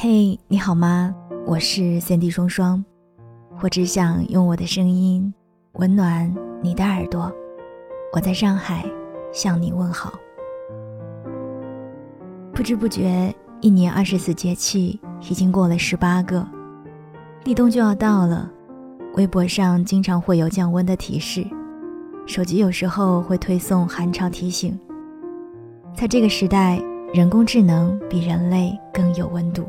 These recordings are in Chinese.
嘿，你好吗？我是三 D 双双，我只想用我的声音温暖你的耳朵。我在上海向你问好。不知不觉，一年二十四节气已经过了十八个，立冬就要到了。微博上经常会有降温的提示，手机有时候会推送寒潮提醒。在这个时代，人工智能比人类更有温度。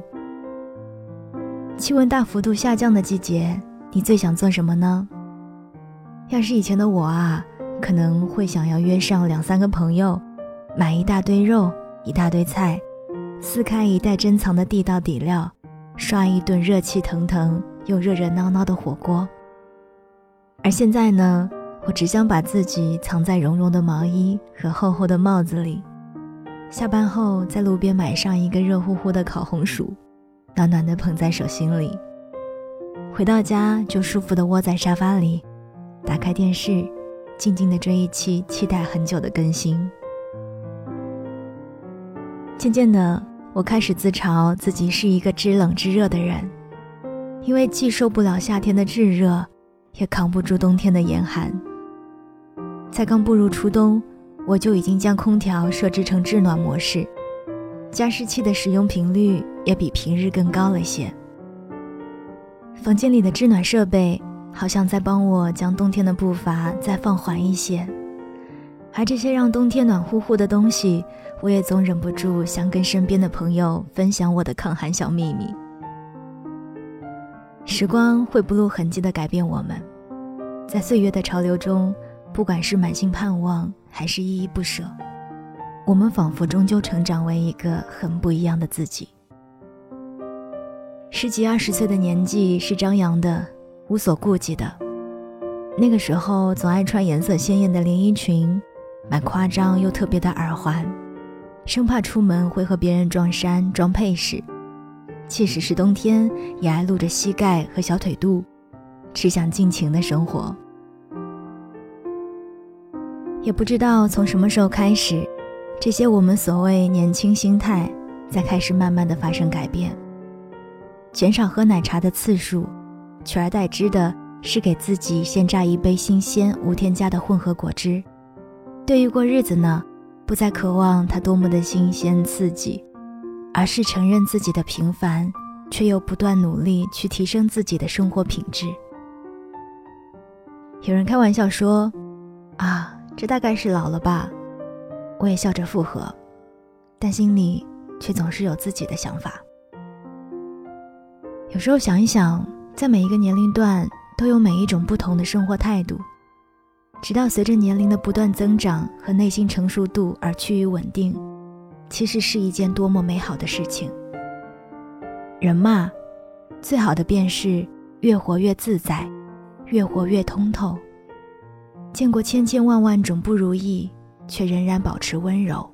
气温大幅度下降的季节，你最想做什么呢？要是以前的我啊，可能会想要约上两三个朋友，买一大堆肉、一大堆菜，撕开一袋珍藏的地道底料，刷一顿热气腾腾又热热闹闹的火锅。而现在呢，我只想把自己藏在绒绒的毛衣和厚厚的帽子里，下班后在路边买上一个热乎乎的烤红薯。暖暖的捧在手心里，回到家就舒服的窝在沙发里，打开电视，静静的追一期期待很久的更新。渐渐的，我开始自嘲自己是一个知冷知热的人，因为既受不了夏天的炙热，也扛不住冬天的严寒。才刚步入初冬，我就已经将空调设置成制暖模式。加湿器的使用频率也比平日更高了些。房间里的制暖设备好像在帮我将冬天的步伐再放缓一些，而这些让冬天暖乎乎的东西，我也总忍不住想跟身边的朋友分享我的抗寒小秘密。时光会不露痕迹地改变我们，在岁月的潮流中，不管是满心盼望，还是依依不舍。我们仿佛终究成长为一个很不一样的自己。十几二十岁的年纪是张扬的，无所顾忌的。那个时候总爱穿颜色鲜艳的连衣裙，买夸张又特别的耳环，生怕出门会和别人撞衫撞配饰。即使是冬天，也爱露着膝盖和小腿肚，只想尽情的生活。也不知道从什么时候开始。这些我们所谓年轻心态，在开始慢慢的发生改变。减少喝奶茶的次数，取而代之的是给自己先榨一杯新鲜无添加的混合果汁。对于过日子呢，不再渴望它多么的新鲜刺激，而是承认自己的平凡，却又不断努力去提升自己的生活品质。有人开玩笑说：“啊，这大概是老了吧。”我也笑着附和，但心里却总是有自己的想法。有时候想一想，在每一个年龄段都有每一种不同的生活态度，直到随着年龄的不断增长和内心成熟度而趋于稳定，其实是一件多么美好的事情。人嘛，最好的便是越活越自在，越活越通透。见过千千万万种不如意。却仍然保持温柔，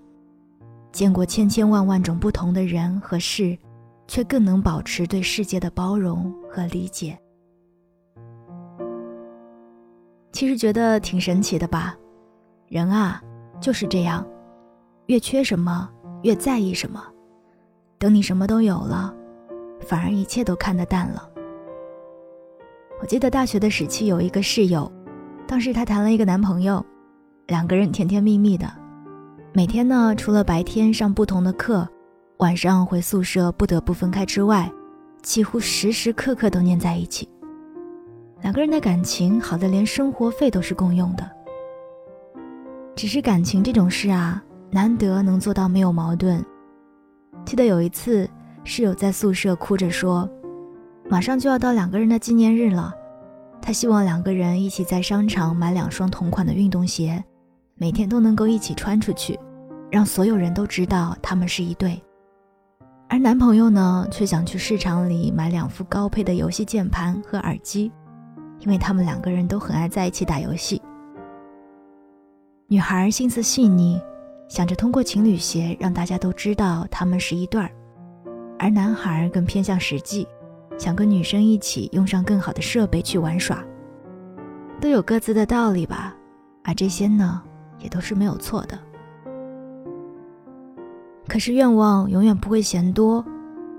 见过千千万万种不同的人和事，却更能保持对世界的包容和理解。其实觉得挺神奇的吧？人啊，就是这样，越缺什么越在意什么，等你什么都有了，反而一切都看得淡了。我记得大学的时期有一个室友，当时她谈了一个男朋友。两个人甜甜蜜蜜的，每天呢，除了白天上不同的课，晚上回宿舍不得不分开之外，几乎时时刻刻都黏在一起。两个人的感情好的连生活费都是共用的。只是感情这种事啊，难得能做到没有矛盾。记得有一次，室友在宿舍哭着说，马上就要到两个人的纪念日了，他希望两个人一起在商场买两双同款的运动鞋。每天都能够一起穿出去，让所有人都知道他们是一对。而男朋友呢，却想去市场里买两副高配的游戏键盘和耳机，因为他们两个人都很爱在一起打游戏。女孩心思细腻，想着通过情侣鞋让大家都知道他们是一对儿；而男孩更偏向实际，想跟女生一起用上更好的设备去玩耍。都有各自的道理吧，而这些呢？也都是没有错的。可是愿望永远不会嫌多，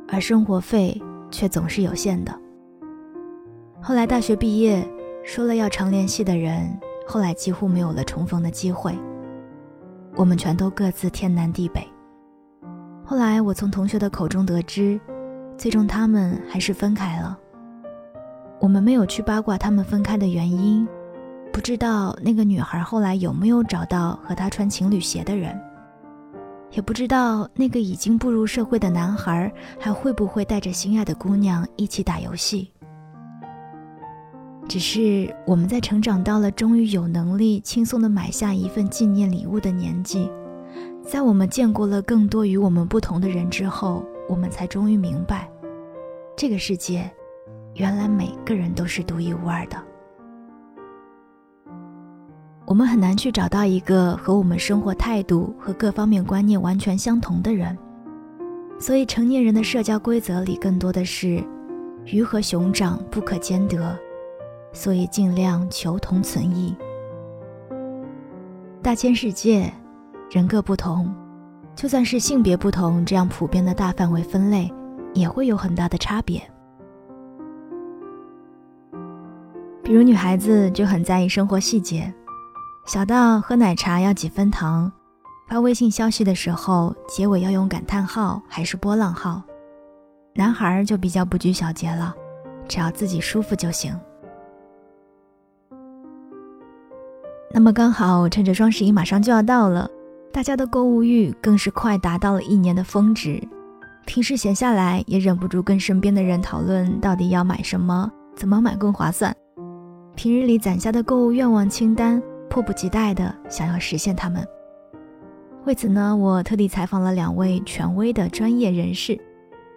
而生活费却总是有限的。后来大学毕业，说了要常联系的人，后来几乎没有了重逢的机会。我们全都各自天南地北。后来我从同学的口中得知，最终他们还是分开了。我们没有去八卦他们分开的原因，不知道那个女孩后来有没有找到和她穿情侣鞋的人，也不知道那个已经步入社会的男孩还会不会带着心爱的姑娘一起打游戏。只是我们在成长到了终于有能力轻松的买下一份纪念礼物的年纪，在我们见过了更多与我们不同的人之后，我们才终于明白，这个世界。原来每个人都是独一无二的，我们很难去找到一个和我们生活态度和各方面观念完全相同的人，所以成年人的社交规则里更多的是鱼和熊掌不可兼得，所以尽量求同存异。大千世界，人各不同，就算是性别不同，这样普遍的大范围分类，也会有很大的差别。比如女孩子就很在意生活细节，小到喝奶茶要几分糖，发微信消息的时候结尾要用感叹号还是波浪号。男孩就比较不拘小节了，只要自己舒服就行。那么刚好趁着双十一马上就要到了，大家的购物欲更是快达到了一年的峰值。平时闲下来也忍不住跟身边的人讨论到底要买什么，怎么买更划算。平日里攒下的购物愿望清单，迫不及待的想要实现它们。为此呢，我特地采访了两位权威的专业人士：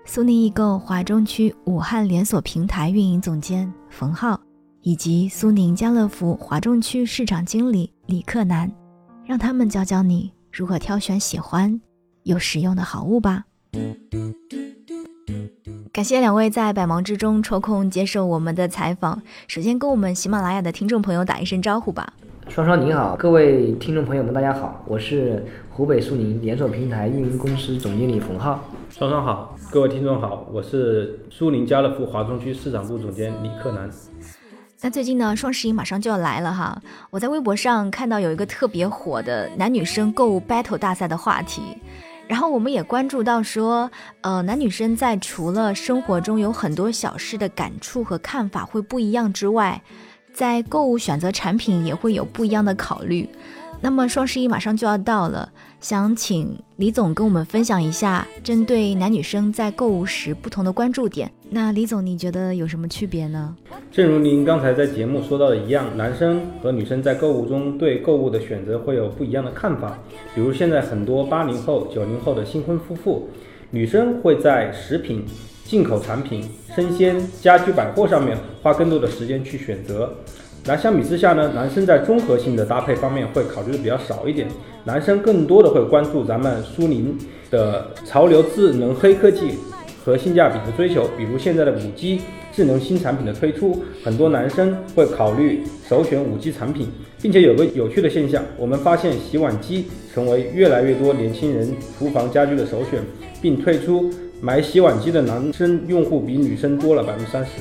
苏宁易购华中区武汉连锁平台运营总监冯浩，以及苏宁家乐福华中区市场经理李克南，让他们教教你如何挑选喜欢又实用的好物吧。感谢两位在百忙之中抽空接受我们的采访。首先，跟我们喜马拉雅的听众朋友打一声招呼吧。双双您好，各位听众朋友们，大家好，我是湖北苏宁连锁平台运营公司总经理冯浩。双双好，各位听众好，我是苏宁家乐福华中区市场部总监李克南。那最近呢，双十一马上就要来了哈，我在微博上看到有一个特别火的男女生购物 battle 大赛的话题。然后我们也关注到说，呃，男女生在除了生活中有很多小事的感触和看法会不一样之外，在购物选择产品也会有不一样的考虑。那么双十一马上就要到了，想请李总跟我们分享一下针对男女生在购物时不同的关注点。那李总，你觉得有什么区别呢？正如您刚才在节目说到的一样，男生和女生在购物中对购物的选择会有不一样的看法。比如现在很多八零后、九零后的新婚夫妇，女生会在食品、进口产品、生鲜、家居百货上面花更多的时间去选择。那相比之下呢，男生在综合性的搭配方面会考虑的比较少一点，男生更多的会关注咱们苏宁的潮流智能黑科技和性价比的追求，比如现在的五 G 智能新产品的推出，很多男生会考虑首选五 G 产品，并且有个有趣的现象，我们发现洗碗机成为越来越多年轻人厨房家居的首选，并推出买洗碗机的男生用户比女生多了百分之三十。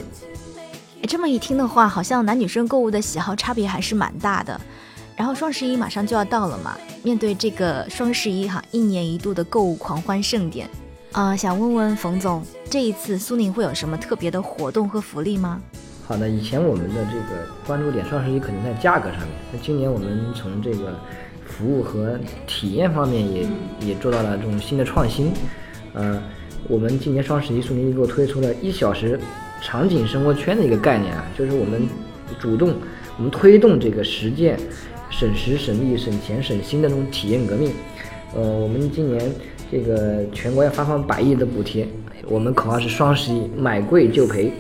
哎，这么一听的话，好像男女生购物的喜好差别还是蛮大的。然后双十一马上就要到了嘛，面对这个双十一哈，一年一度的购物狂欢盛典，啊，想问问冯总，这一次苏宁会有什么特别的活动和福利吗？好的，以前我们的这个关注点双十一可能在价格上面，那今年我们从这个服务和体验方面也也做到了这种新的创新。嗯，我们今年双十一苏宁易购推出了一小时。场景生活圈的一个概念啊，就是我们主动，我们推动这个实践省时省力省钱省心的那种体验革命。呃，我们今年这个全国要发放百亿的补贴，我们口号是双十一买贵就赔，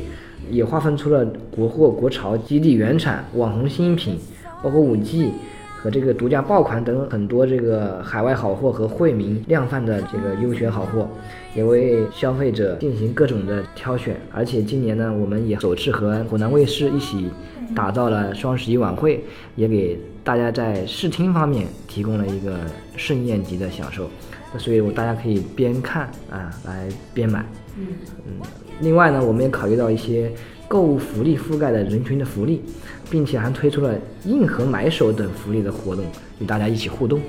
也划分出了国货、国潮、基地原产、网红新品，包括五 G，和这个独家爆款等很多这个海外好货和惠民量贩的这个优选好货，也为消费者进行各种的挑选。而且今年呢，我们也首次和湖南卫视一起打造了双十一晚会，也给大家在视听方面提供了一个盛宴级的享受。那所以，我大家可以边看啊来边买。嗯嗯。另外呢，我们也考虑到一些购物福利覆盖的人群的福利，并且还推出了硬核买手等福利的活动，与大家一起互动。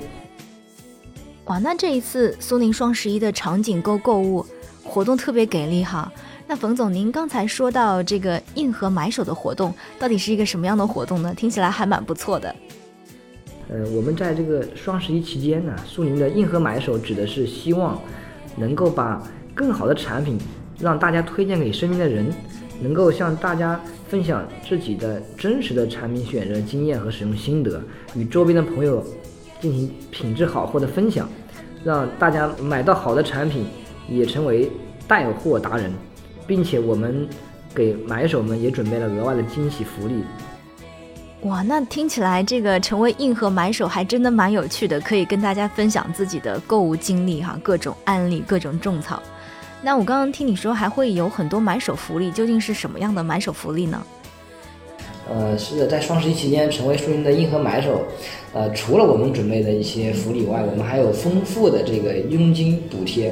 哇，那这一次苏宁双十一的场景购购物活动特别给力哈。那冯总，您刚才说到这个硬核买手的活动，到底是一个什么样的活动呢？听起来还蛮不错的。呃，我们在这个双十一期间呢，苏宁的硬核买手指的是希望能够把更好的产品。让大家推荐给身边的人，能够向大家分享自己的真实的产品选择经验和使用心得，与周边的朋友进行品质好货的分享，让大家买到好的产品，也成为带货达人，并且我们给买手们也准备了额外的惊喜福利。哇，那听起来这个成为硬核买手还真的蛮有趣的，可以跟大家分享自己的购物经历哈，各种案例，各种种草。那我刚刚听你说还会有很多买手福利，究竟是什么样的买手福利呢？呃，是的，在双十一期间成为苏宁的硬核买手，呃，除了我们准备的一些福利外，我们还有丰富的这个佣金补贴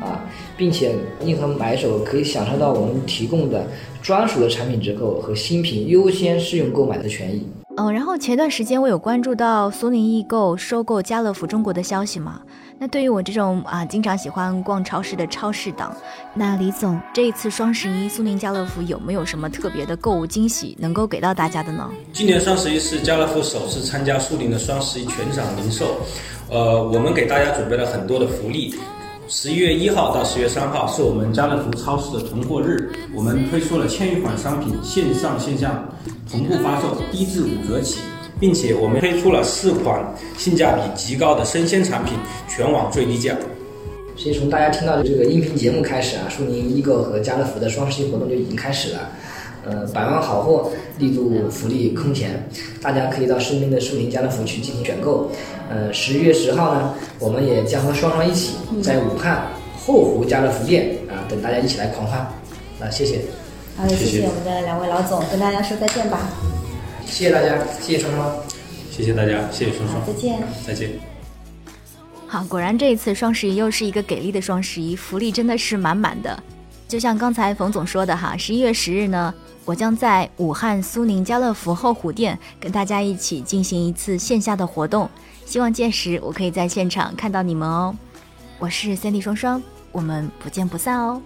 啊，并且硬核买手可以享受到我们提供的专属的产品折扣和新品优先试用购买的权益。嗯，然后前段时间我有关注到苏宁易购收购家乐福中国的消息嘛。那对于我这种啊经常喜欢逛超市的超市党，那李总这一次双十一苏宁家乐福有没有什么特别的购物惊喜能够给到大家的呢？今年双十一是家乐福首次参加苏宁的双十一全场零售，呃，我们给大家准备了很多的福利。十一月一号到十月三号是我们家乐福超市的囤货日，我们推出了千余款商品线上线下同步发售，低至五折起。并且我们推出了四款性价比极高的生鲜产品，全网最低价。所以从大家听到的这个音频节目开始啊，苏宁易购和家乐福的双十一活动就已经开始了。呃，百万好货，力度福利空前，大家可以到身边的苏宁家乐福去进行选购。呃，十一月十号呢，我们也将和双双一起在武汉后湖家乐福店啊，等大家一起来狂欢。啊，谢谢。好的，谢谢我们的两位老总，跟大家说再见吧。谢谢大家，谢谢双双，谢谢大家，谢谢双双，再见，再见。好，果然这一次双十一又是一个给力的双十一，福利真的是满满的。就像刚才冯总说的哈，十一月十日呢，我将在武汉苏宁家乐福后湖店跟大家一起进行一次线下的活动，希望届时我可以在现场看到你们哦。我是三 D 双双，我们不见不散哦。